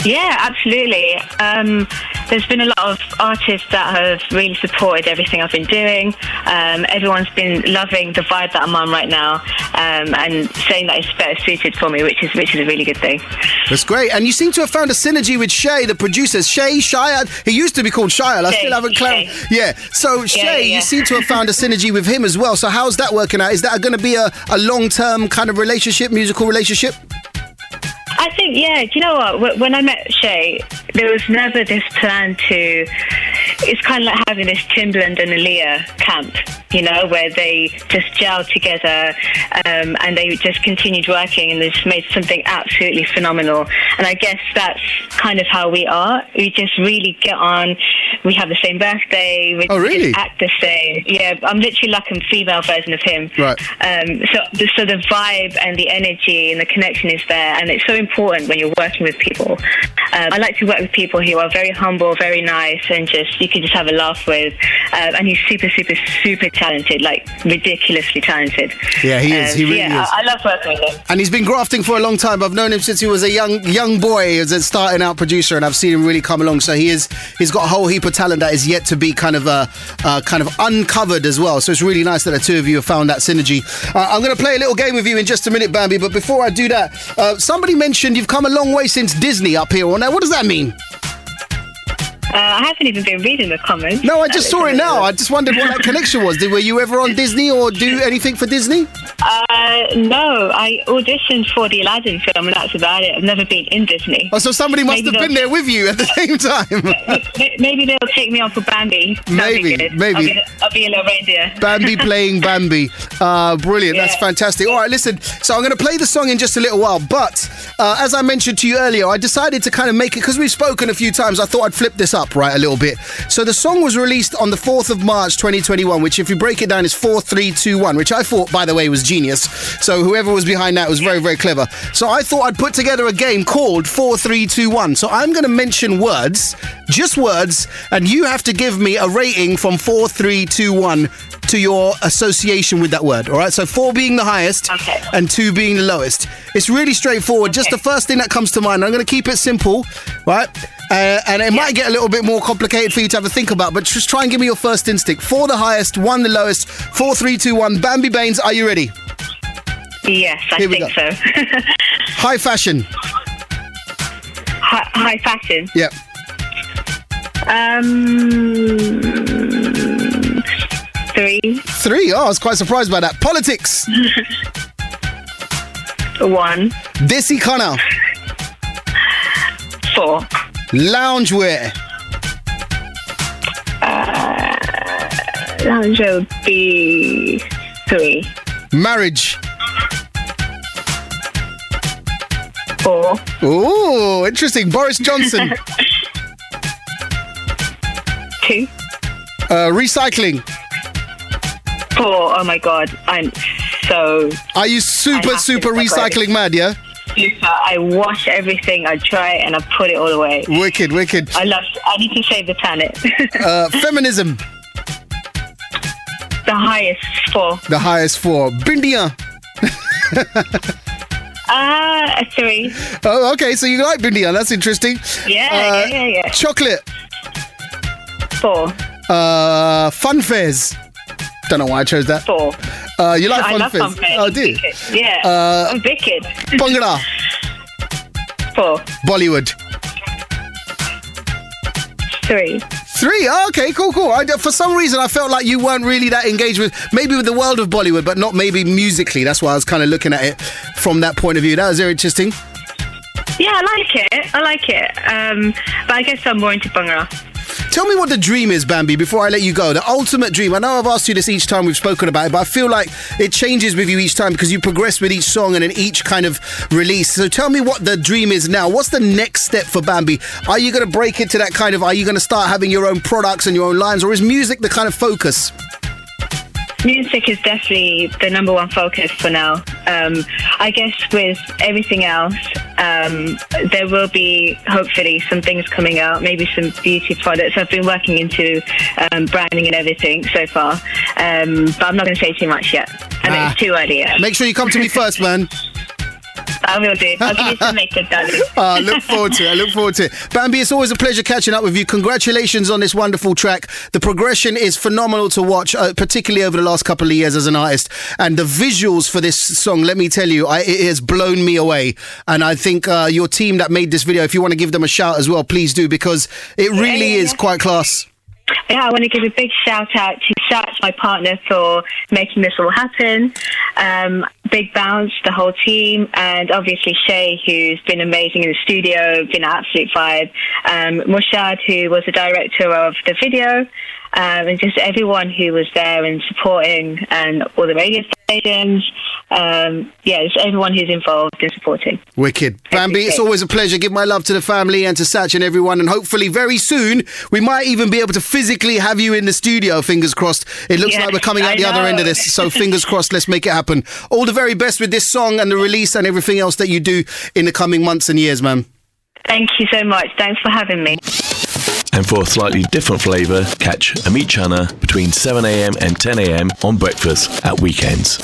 Yeah, absolutely. Um, there's been a lot of artists that have really supported everything I've been doing. Um, everyone's been loving the vibe that I'm on right now, um, and saying that it's better suited for me, which is which is a really good thing. That's great. And you seem to have found a synergy with Shay, the producer. Shay, Shia, he used to be called Shia. I Shay, still haven't clarified. Yeah. So, Shay, yeah, you yeah. seem to have found a synergy with him as well. So, how's that working out? Is that going to be a, a long term kind of relationship, musical relationship? I think, yeah. Do you know what? When I met Shay, there was never this plan to. It's kind of like having this Timbaland and Aaliyah camp, you know, where they just gel together um, and they just continued working and they just made something absolutely phenomenal. And I guess that's kind of how we are. We just really get on. We have the same birthday. We Oh, really? act the same. Yeah, I'm literally like a female version of him. Right. Um, so, the, so the vibe and the energy and the connection is there, and it's so important when you're working with people. Um, I like to work with people who are very humble, very nice, and just you can just have a laugh with. Um, and he's super, super, super talented, like ridiculously talented. Yeah, he is. Um, He really yeah, is. I, I love working with him. And he's been grafting for a long time. I've known him since he was a young young boy, as a starting out producer, and I've seen him really come along. So he is he's got a whole heap of talent that is yet to be kind of uh, uh, kind of uncovered as well. So it's really nice that the two of you have found that synergy. Uh, I'm going to play a little game with you in just a minute, Bambi. But before I do that, uh, somebody mentioned you've come a long way since Disney up here. Now, what does that mean? Uh, I haven't even been reading the comments. No, I just saw it now. I just wondered what that [LAUGHS] connection was. Did, were you ever on Disney or do anything for Disney? Uh, no, I auditioned for the Aladdin film, and that's about it. I've never been in Disney. Oh, so somebody must Maybe have been there with you at the [LAUGHS] same time. Maybe they'll take me on for Bambi. That'd be Maybe, maybe. I'll be, I'll be a little reindeer. Bambi [LAUGHS] playing Bambi. Uh, brilliant. That's fantastic. All right, listen. So I'm going to play the song in just a little while. But uh, as I mentioned to you earlier, I decided to kind of make it because we've spoken a few times. I thought I'd flip this up right a little bit. So the song was released on the 4th of March 2021, which, if you break it down, is 4321, which I thought, by the way, was genius. So whoever was behind that was very, very clever. So I thought I'd put together a game called 4321. So I'm going to mention words, just words, and you have to give me a rating from 4321 to your association with that word. All right. So four being the highest Okay. and two being the lowest. It's really straightforward. Just the first thing that comes to mind. I'm going to keep it simple, right? Uh, and it might get a little bit more complicated for you to have a think about, but just try and give me your first instinct. Four the highest, one the lowest. Four, three, two, one. Bambi Bains, are you ready? Yes, I Here think so. [LAUGHS] High fashion. high, high fashion. Yep. Um, three, Three. Oh, I was quite surprised by that. Politics. [LAUGHS] one, Desi Kana. four, Loungewear. lounge would be three, Marriage. four, Ooh, interesting. Boris Johnson. [LAUGHS] two, uh, recycling. four. Oh my god, I'm so Are you super, super recycling mad, yeah? Super. I wash everything. I dry it and I put it all away. Wicked, wicked. I love. I need to save the planet. [LAUGHS] Uh, feminism. the highest four. The highest four. Bindia. Ah, [LAUGHS] a three. Oh, okay. So you like Bindia. That's interesting. Yeah, Uh, yeah, yeah, yeah. Chocolate. Four, Uh, fun fairs. Don't know why I chose that. four. Uh, you like I fun love fairs? fun fairs. Oh, do you? Wicked. Yeah, Uh, I'm wicked. Bhangra. Four, Bollywood. three. Three. Oh, okay, cool, cool. I, for some reason, I felt like you weren't really that engaged with maybe with the world of Bollywood, but not maybe musically. That's why I was kind of looking at it from that point of view. That was very interesting. Yeah, I like it. I like it. Um, but I guess I'm more into Bhangra. Tell me what the dream is, Bambi, before I let you go. The ultimate dream. I know I've asked you this each time we've spoken about it, but I feel like it changes with you each time because you progress with each song and in each kind of release. So tell me what the dream is now. What's the next step for Bambi? Are you going to break into that kind of, are you going to start having your own products and your own lines, or is music the kind of focus? Music is definitely the number one focus for now. Um, I guess with everything else, um, there will be hopefully some things coming out, maybe some beauty products. I've been working into um, branding and everything so far, um, but I'm not going to say too much yet. Ah. it's too early yet. Make sure you come to me first, man. [LAUGHS] I will do. I'll give you some makeup, darling. I [LAUGHS] look forward to it. I look forward to it. Bambi, it's always a pleasure catching up with you. Congratulations on this wonderful track. The progression is phenomenal to watch, uh, particularly over the last couple of years as an artist. And the visuals for this song, let me tell you, I, it has blown me away. And I think uh, your team that made this video, if you want to give them a shout as well, please do, because it really yeah, is yeah. quite class. Yeah, I want to give a big shout out to Sats, my partner, for making this all happen. Um, big bounce, the whole team, and obviously Shay, who's been amazing in the studio, been an absolute vibe. Um, Mushad, who was the director of the video, um, and just everyone who was there and supporting, and all the radio stations. Um, yeah, just everyone who's involved in supporting. Wicked. Bambi, it's always a pleasure. Give my love to the family and to Satch and everyone. And hopefully, very soon, we might even be able to physically have you in the studio. Fingers crossed. It looks Yes, like we're coming out I the other end of this. So, [LAUGHS] fingers crossed, let's make it happen. All the very best with this song and the release and everything else that you do in the coming months and years, man. Thank you so much. Thanks for having me. And for a slightly different flavour, catch Ameet Chana between 7am and 10am on breakfast at weekends.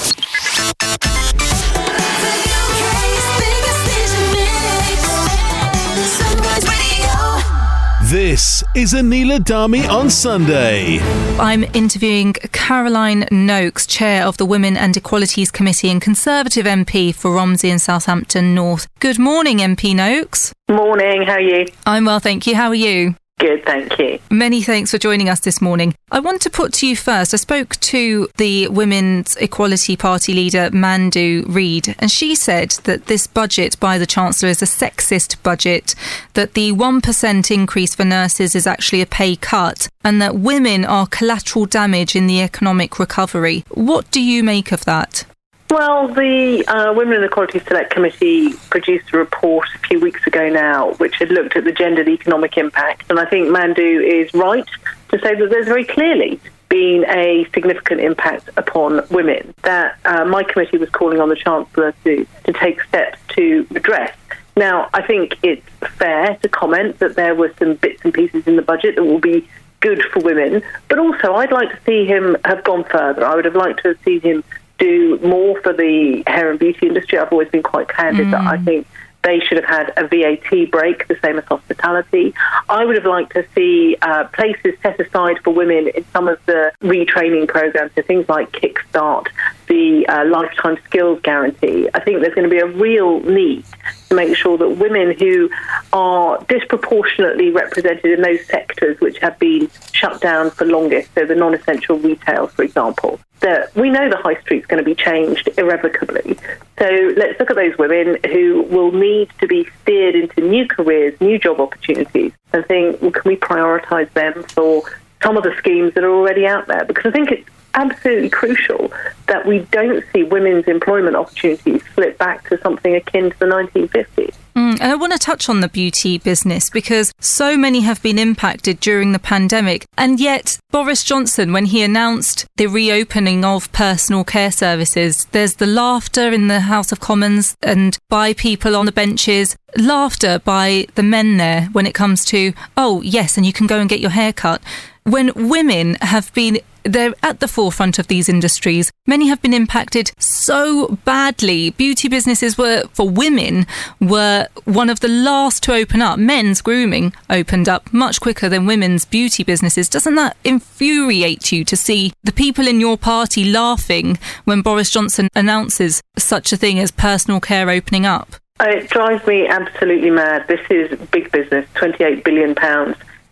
This is Anila Dhami on Sunday. I'm interviewing Caroline Nokes, Chair of the Women and Equalities Committee and Conservative MP for Romsey and Southampton North. Good morning, MP Nokes. Morning, how are you? I'm well, thank you. How are you? Good, thank you. Many thanks for joining us this morning. I want to put to you first, I spoke to the Women's Equality Party leader, Mandu Reid, and she said that this budget by the Chancellor is a sexist budget, that the 1% increase for nurses is actually a pay cut, and that women are collateral damage in the economic recovery. What do you make of that? Well, the uh, Women and Equality Select Committee produced a report a few weeks ago now, which had looked at the gendered economic impact. And I think Mandu is right to say that there's very clearly been a significant impact upon women that uh, my committee was calling on the Chancellor to, to take steps to address. Now, I think it's fair to comment that there were some bits and pieces in the budget that will be good for women, but also I'd like to see him have gone further. I would have liked to have seen him do more for the hair and beauty industry. I've always been quite candid that I think they should have had a VAT break, the same as hospitality. I would have liked to see uh, places set aside for women in some of the retraining programs, so things like Kickstart, the uh, lifetime skills guarantee. I think there's going to be a real need to make sure that women who are disproportionately represented in those sectors which have been shut down for longest, so the non essential retail, for example, that we know the high street's going to be changed irrevocably. So let's look at those women who will need to be steered into new careers, new job opportunities, and think, well, can we prioritise them for some of the schemes that are already out there? Because I think it's absolutely crucial that we don't see women's employment opportunities flip back to something akin to the 1950s. Mm, and I want to touch on the beauty business because so many have been impacted during the pandemic. And yet, Boris Johnson, when he announced the reopening of personal care services, there's the laughter in the House of Commons and by people on the benches, laughter by the men there when it comes to, oh, yes, and you can go and get your hair cut. When women have been they're at the forefront of these industries. Many have been impacted so badly. Beauty businesses were, for women, were one of the last to open up. Men's grooming opened up much quicker than women's beauty businesses. Doesn't that infuriate you to see the people in your party laughing when Boris Johnson announces such a thing as personal care opening up? Uh, it drives me absolutely mad. This is big business, £28 billion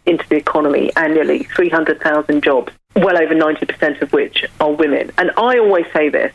into the economy annually, 300,000 jobs, well over 90% of which are women. And I always say this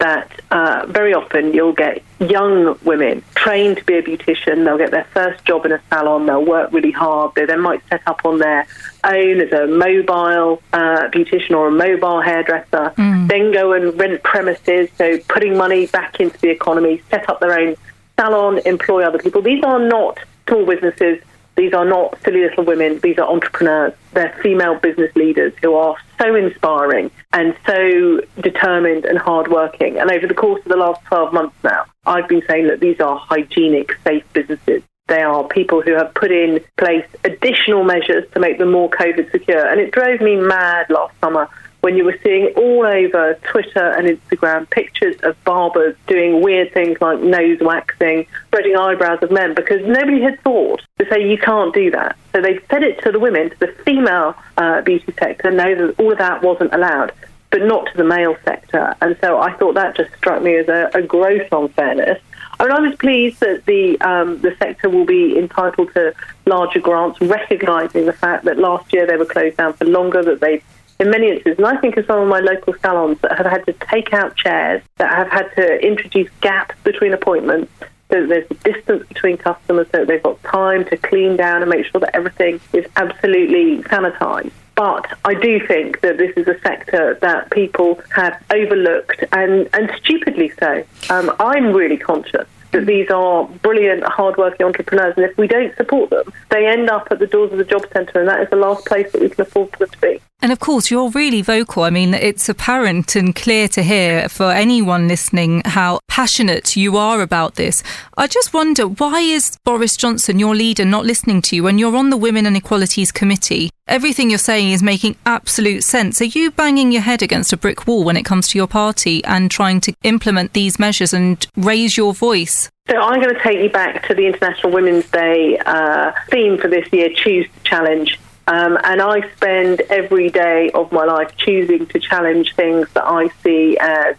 that uh, very often you'll get young women trained to be a beautician. They'll get their first job in a salon. They'll work really hard. They then might set up on their own as a mobile uh, beautician or a mobile hairdresser. Then go and rent premises. So putting money back into the economy, set up their own salon, employ other people. These are not small businesses. These are not silly little women. These are entrepreneurs. They're female business leaders who are so inspiring and so determined and hardworking. And over the course of the last 12 months now, I've been saying that these are hygienic, safe businesses. They are people who have put in place additional measures to make them more COVID secure. And it drove me mad last summer when you were seeing all over Twitter and Instagram pictures of barbers doing weird things like nose waxing, spreading eyebrows of men, because nobody had thought to say you can't do that. So they said it to the women, to the female uh, beauty sector, no, that all of that wasn't allowed, but not to the male sector. And so I thought that just struck me as a, a gross unfairness. I mean, I was pleased that the um, the sector will be entitled to larger grants, recognising the fact that last year they were closed down for longer, that they in many instances, and I think of some of my local salons that have had to take out chairs, that have had to introduce gaps between appointments, so there's a distance between customers, so they've got time to clean down and make sure that everything is absolutely sanitised. But I do think that this is a sector that people have overlooked and, and stupidly so. Um, I'm really conscious that these are brilliant, hardworking entrepreneurs, and if we don't support them, they end up at the doors of the job centre, and that is the last place that we can afford for them to be. And of course, you're really vocal. I mean, it's apparent and clear to hear for anyone listening how passionate you are about this. I just wonder why is Boris Johnson, your leader, not listening to you when you're on the Women and Equalities Committee? Everything you're saying is making absolute sense. Are you banging your head against a brick wall when it comes to your party and trying to implement these measures and raise your voice? So I'm going to take you back to the International Women's Day uh, theme for this year, Choose to Challenge. Um, and I spend every day of my life choosing to challenge things that I see as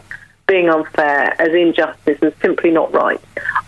being unfair, as injustice, and simply not right.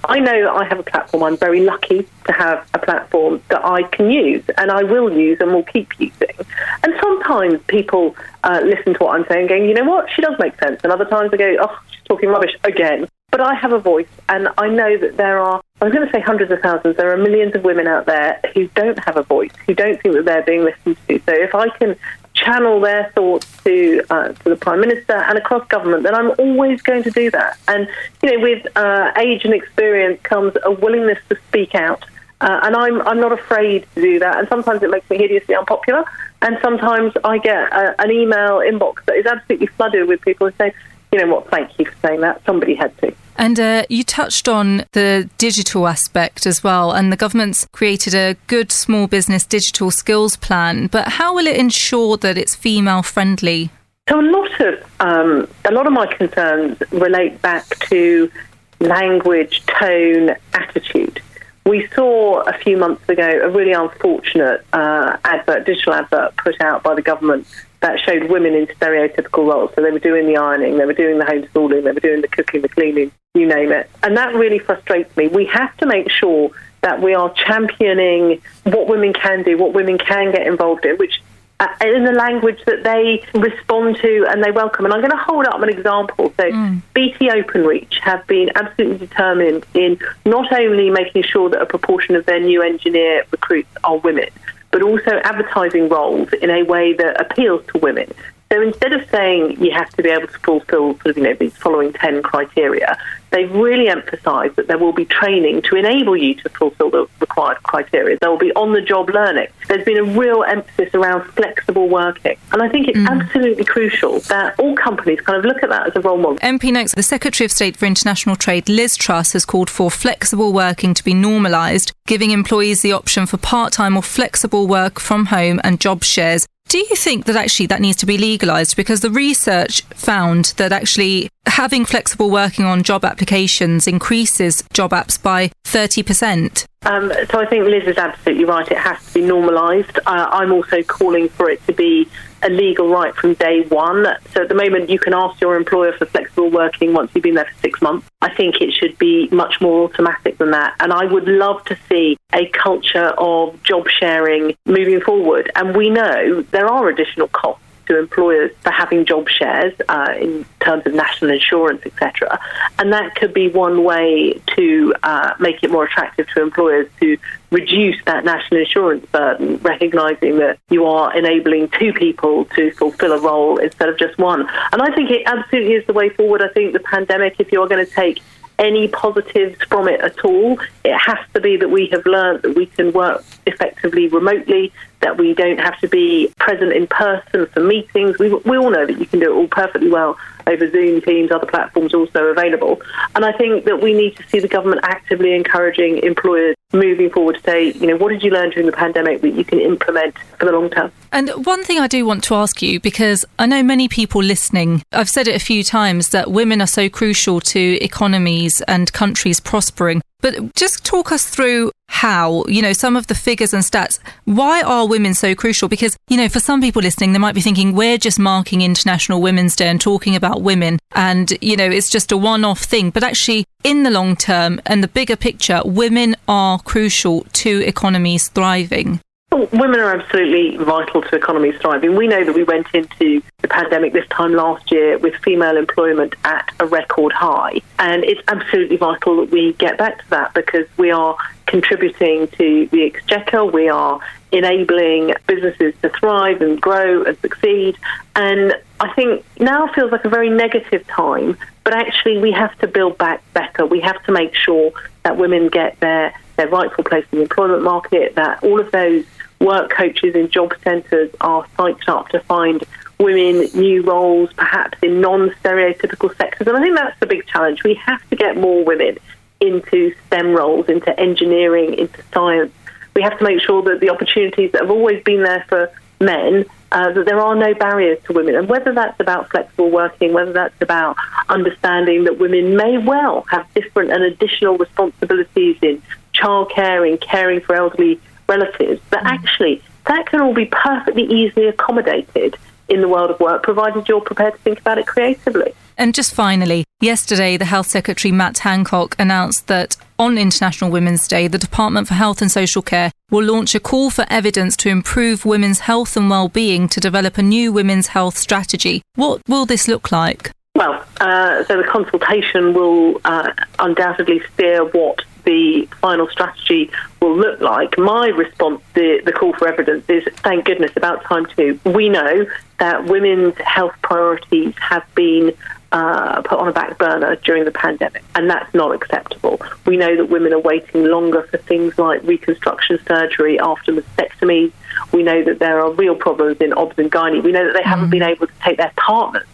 I know I have a platform. I'm very lucky to have a platform that I can use and I will use and will keep using. And sometimes people uh, listen to what I'm saying, going, you know what, she does make sense. And other times they go, oh, she's talking rubbish again. But I have a voice, and I know that there are, I was going to say hundreds of thousands, there are millions of women out there who don't have a voice, who don't think that they're being listened to. So if I can channel their thoughts to uh, to the prime minister and across government, then I'm always going to do that. And you know, with uh, age and experience comes a willingness to speak out, uh, and I'm I'm not afraid to do that. And sometimes it makes me hideously unpopular, and sometimes I get a, an email inbox that is absolutely flooded with people who say, you know what, thank you for saying that. Somebody had to. And uh, you touched on the digital aspect as well, and the government's created a good small business digital skills plan. But how will it ensure that it's female friendly? So a lot of um, a lot of my concerns relate back to language, tone, attitude. We saw a few months ago a really unfortunate uh, advert, digital advert put out by the government that showed women in stereotypical roles. So they were doing the ironing, they were doing the homeschooling, they were doing the cooking, the cleaning, you name it. And that really frustrates me. We have to make sure that we are championing what women can do, what women can get involved in, which uh, in the language that they respond to and they welcome. And I'm going to hold up an example. So, Mm. BT Openreach have been absolutely determined in not only making sure that a proportion of their new engineer recruits are women, but also advertising roles in a way that appeals to women. So instead of saying you have to be able to fulfil sort of, you know, these following 10 criteria, they've really emphasised that there will be training to enable you to fulfil the required criteria. There will be on the job learning. There's been a real emphasis around flexible working. And I think it's mm. absolutely crucial that all companies kind of look at that as a role model. MP Nokes the Secretary of State for International Trade, Liz Truss, has called for flexible working to be normalised, giving employees the option for part time or flexible work from home and job shares. Do you think that actually that needs to be legalised? Because the research found that actually having flexible working on job applications increases job apps by 30%. Um, so I think Liz is absolutely right. It has to be normalised. Uh, I'm also calling for it to be a legal right from day one. So at the moment, you can ask your employer for flexible working once you've been there for six months. I think it should be much more automatic than that. And I would love to see a culture of job sharing moving forward. And we know there are additional costs to employers for having job shares uh, in terms of national insurance, etc. And that could be one way to uh, make it more attractive to employers to reduce that national insurance burden, recognising that you are enabling two people to fulfil a role instead of just one. And I think it absolutely is the way forward. I think the pandemic, if you're going to take any positives from it at all. It has to be that we have learned that we can work effectively remotely, that we don't have to be present in person for meetings. We, we all know that you can do it all perfectly well over Zoom, Teams, other platforms also available. And I think that we need to see the government actively encouraging employers moving forward to say, you know, what did you learn during the pandemic that you can implement for the long term? And one thing I do want to ask you, because I know many people listening, I've said it a few times that women are so crucial to economies and countries prospering. But just talk us through how, you know, some of the figures and stats. Why are women so crucial? Because, you know, for some people listening, they might be thinking we're just marking International Women's Day and talking about women and, you know, it's just a one off thing. But actually, in the long term and the bigger picture, women are crucial to economies thriving. Women are absolutely vital to economies thriving. We know that we went into the pandemic this time last year with female employment at a record high. And it's absolutely vital that we get back to that because we are contributing to the exchequer, we are enabling businesses to thrive and grow and succeed. And I think now feels like a very negative time, but actually we have to build back better. We have to make sure that women get their, their rightful place in the employment market, that all of those work coaches in job centres are psyched up to find women new roles, perhaps in non stereotypical sectors. And I think that's the big challenge. We have to get more women into STEM roles, into engineering, into science. We have to make sure that the opportunities that have always been there for men, uh, that there are no barriers to women. And whether that's about flexible working, whether that's about understanding that women may well have different and additional responsibilities in childcare, in caring for elderly relatives, but actually that can all be perfectly easily accommodated in the world of work, provided you're prepared to think about it creatively. And just finally, yesterday, the Health Secretary Matt Hancock announced that on International Women's Day, the Department for Health and Social Care will launch a call for evidence to improve women's health and well-being to develop a new women's health strategy. What will this look like? Well, uh, so the consultation will uh, undoubtedly steer what the final strategy will look like. My response the call for evidence is thank goodness, about time too. We know that women's health priorities have been uh, put on a back burner during the pandemic, and that's not acceptable. We know that women are waiting longer for things like reconstruction surgery after mastectomies. We know that there are real problems in obs and gynae. We know that they haven't been able to take their partners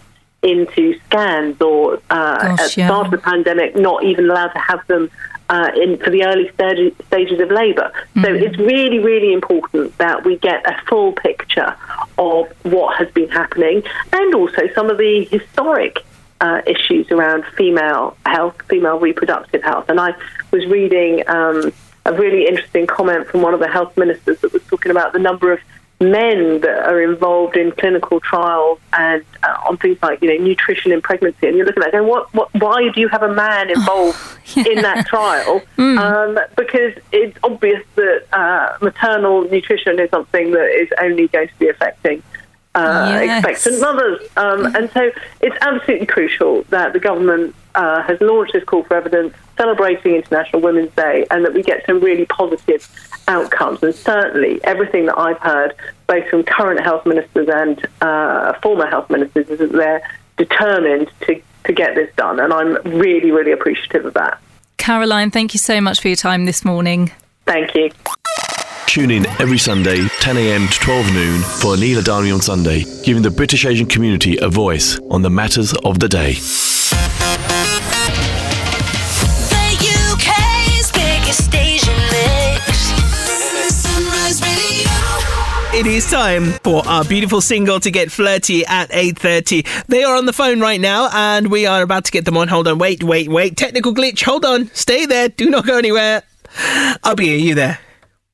into scans or uh, at Gosh, the yeah. start of the pandemic, not even allowed to have them uh, in for the early stage, stages of labour. So it's really, really important that we get a full picture of what has been happening and also some of the historic uh, issues around female health, female reproductive health. And I was reading um, a really interesting comment from one of the health ministers that was talking about the number of men that are involved in clinical trials and uh, on things like you know nutrition in pregnancy, and you're looking at it going, what, what, why do you have a man involved [LAUGHS] in that trial? Um, because it's obvious that uh, maternal nutrition is something that is only going to be affecting. Uh, Yes. expectant mothers, um, and so it's absolutely crucial that the government uh, has launched this call for evidence, celebrating International Women's Day, and that we get some really positive outcomes. And certainly, everything that I've heard, both from current health ministers and uh, former health ministers, is that they're determined to, to get this done. And I'm really, really appreciative of that. Caroline, thank you so much for your time this morning. Thank you. Tune in every Sunday, 10 a.m. to 12 noon for Anila Dhami on Sunday, giving the British Asian community a voice on the matters of the day. The UK's biggest Asian mix. Sunrise Radio. It is time for our beautiful single to get flirty at 8.30. They are on the phone right now and we are about to get them on. Hold on, wait, wait, wait. Technical glitch. Hold on. Stay there. Do not go anywhere. Abby, are you there?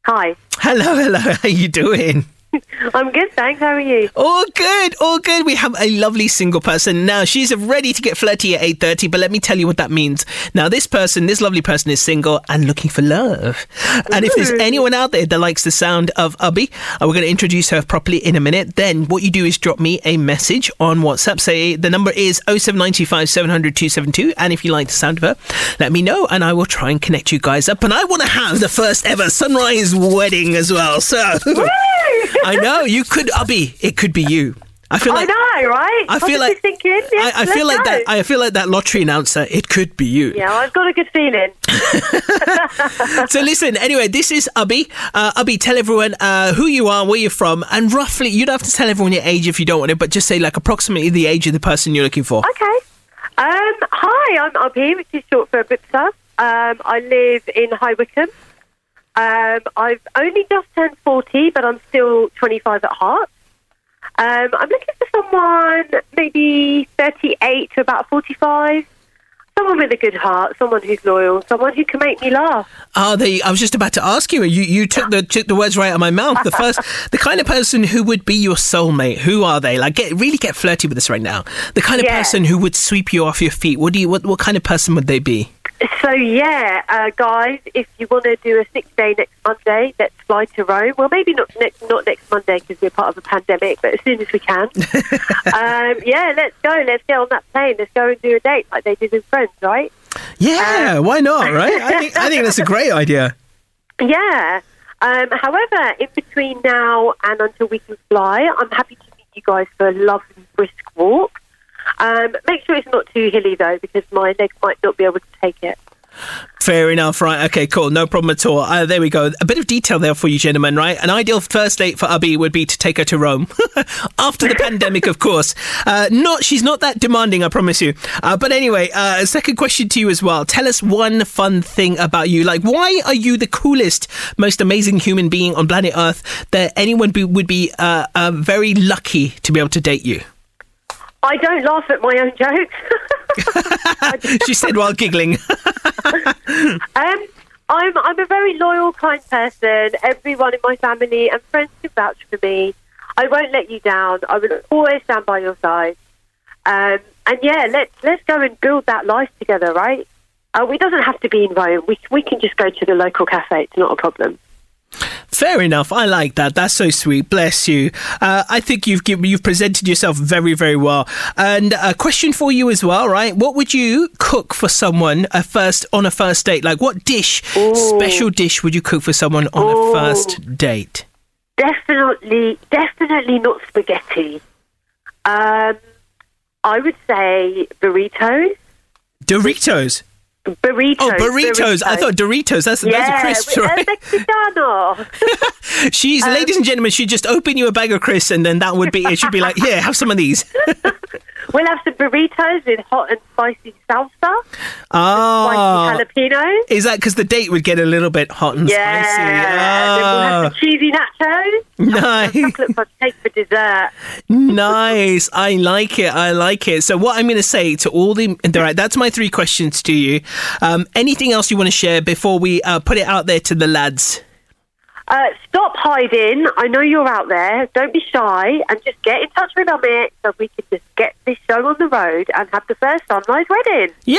Hi. Hello, hello. How you doing? [LAUGHS] I'm good, thanks. How are you? All good, all good. We have a lovely single person now. She's ready to get flirty at eight thirty. But let me tell you what that means. Now, this person, this lovely person, is single and looking for love. And if there's anyone out there that likes the sound of Ubby, uh, we're going to introduce her properly in a minute. Then what you do is drop me a message on WhatsApp. Say the number is 07925 700 272. And if you like the sound of her, let me know, and I will try and connect you guys up. And I want to have the first ever sunrise wedding as well. So [LAUGHS] I know you could, Ubby. It could be you. I feel like I know, right? I feel like thinking. Yes, I, I feel like that. I feel like that lottery announcer. It could be you. Yeah, I've got a good feeling. [LAUGHS] [LAUGHS] So listen. Anyway, this is Ubby. Uh, Ubby, tell everyone uh, who you are, where you're from, and roughly. You don't have to tell everyone your age if you don't want to, but just say like approximately the age of the person you're looking for. Okay. Um, hi, I'm Abhi, which is short for Abipsa. Um, I live in High Wycombe. Um, I've only just turned 40, but I'm still 25 at heart. Um, I'm looking for someone maybe 38 to about 45. Someone with a good heart, someone who's loyal, someone who can make me laugh. Oh, they. I was just about to ask you. You you took the took the words right out of my mouth. The first, [LAUGHS] the kind of person who would be your soulmate. Who are they? Like, get really get flirty with us right now. The kind of Yeah. person who would sweep you off your feet. What do you? What what kind of person would they be? So yeah, uh, guys, if you want to do a six day next Monday, let's fly to Rome. Well, maybe not next not next Monday because we're part of a pandemic, but as soon as we can. [LAUGHS] um, yeah, let's go. Let's get on that plane. Let's go and do a date like they did in Friends, right? Yeah, why not? Right? I think I think that's a [LAUGHS] great idea. Yeah. Um, however, in between now and until we can fly, I'm happy to meet you guys for a lovely brisk walk. Um, make sure it's not too hilly though, because my legs might not be able to take it. Fair enough, right? Okay, cool. No problem at all. Uh, there we go. A bit of detail there for you, gentlemen, right? An ideal first date for Abby would be to take her to Rome [LAUGHS] after the pandemic, of course. Uh, not, she's not that demanding, I promise you. Uh, but anyway, uh, second question to you as well. Tell us one fun thing about you. Like, why are you the coolest, most amazing human being on planet Earth that anyone be, would be uh, uh, very lucky to be able to date you? I don't laugh at my own jokes. [LAUGHS] she said while giggling. [LAUGHS] Um, I'm I'm a very loyal, kind person. Everyone in my family and friends can vouch for me. I won't let you down. I will always stand by your side. Um, and yeah, let's let's go and build that life together, right? Uh, it doesn't have to be in Rome. We we can just go to the local cafe. It's not a problem. Fair enough. I like that. That's so sweet. Bless you. Uh, I think you've given, you've presented yourself very, very well. And a question for you as well, right? What would you cook for someone a first on a first date? Like, what dish, special dish, would you cook for someone on Ooh. a first date? Definitely, definitely not spaghetti. Um, I would say burritos. Doritos. Burritos. Oh, burritos. I thought Doritos. That's, yeah, that's a crisp, with- uh, right? [LAUGHS] She's, ladies and gentlemen, she'd just open you a bag of crisps and then that would be it. She'd be like, yeah, have some of these. [LAUGHS] we'll have some burritos with hot and spicy salsa, Ah. spicy jalapeno. Is that because the date would get a little bit hot and Yeah. spicy? Then we'll have Ah. some cheesy nachos. [LAUGHS] Nice. Chocolate fudge cake for dessert. nice. I like it. I like it. So, what I'm going to say to all the all right, that's my three questions to you. Um, anything else you want to share before we uh, put it out there to the lads? Uh, stop hiding. I know you're out there. Don't be shy and just get in touch with Amit so we can just get this show on the road and have the first sunrise wedding. Yeah,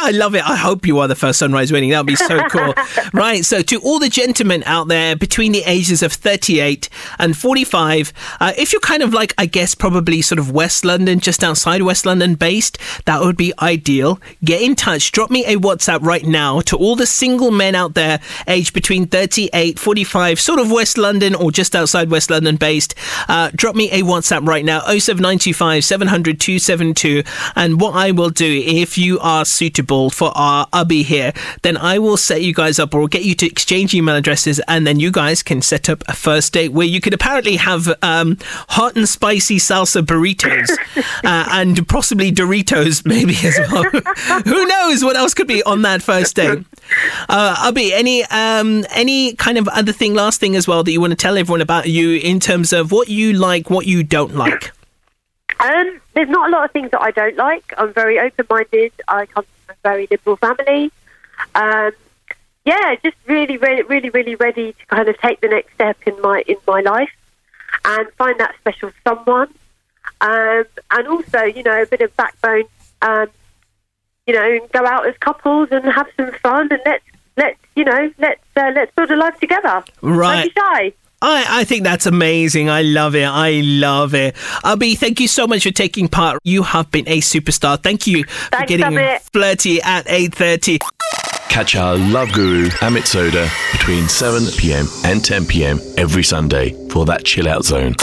I love it. I hope you are the first sunrise wedding. That would be so cool. [LAUGHS] right. So, to all the gentlemen out there between the ages of 38 and 45, uh, if you're kind of like, I guess, probably sort of West London, just outside West London based, that would be ideal. Get in touch. Drop me a WhatsApp right now to all the single men out there aged between 38, 45, sort of West London or just outside West London based. Uh, drop me a WhatsApp right now 07925 700 272. And what I will do, if you are suitable for our Ubby here, then I will set you guys up or get you to exchange email addresses and then you guys can set up a first date where you could apparently have um, hot and spicy salsa burritos [LAUGHS] uh, and possibly Doritos maybe as well. [LAUGHS] Who knows what else could be on that first date? Uh, Abby, any um, any kind of other thing, last thing as well that you want to tell everyone about you in terms of what you like, what you don't like? Um, there's not a lot of things that I don't like. I'm very open-minded. I come from a very liberal family. Um, yeah, just really, really, really, really ready to kind of take the next step in my in my life and find that special someone. Um, and also, you know, a bit of backbone. Um, you know, go out as couples and have some fun and let's let's you know let's uh, let's build a life together. Right. Don't be shy. I, I think that's amazing. I love it. I love it. Abby, thank you so much for taking part. You have been a superstar. Thank you for getting Amit. flirty at 8.30. Catch our love guru Amit Sodha between 7 pm and 10 pm every Sunday for that chill out zone.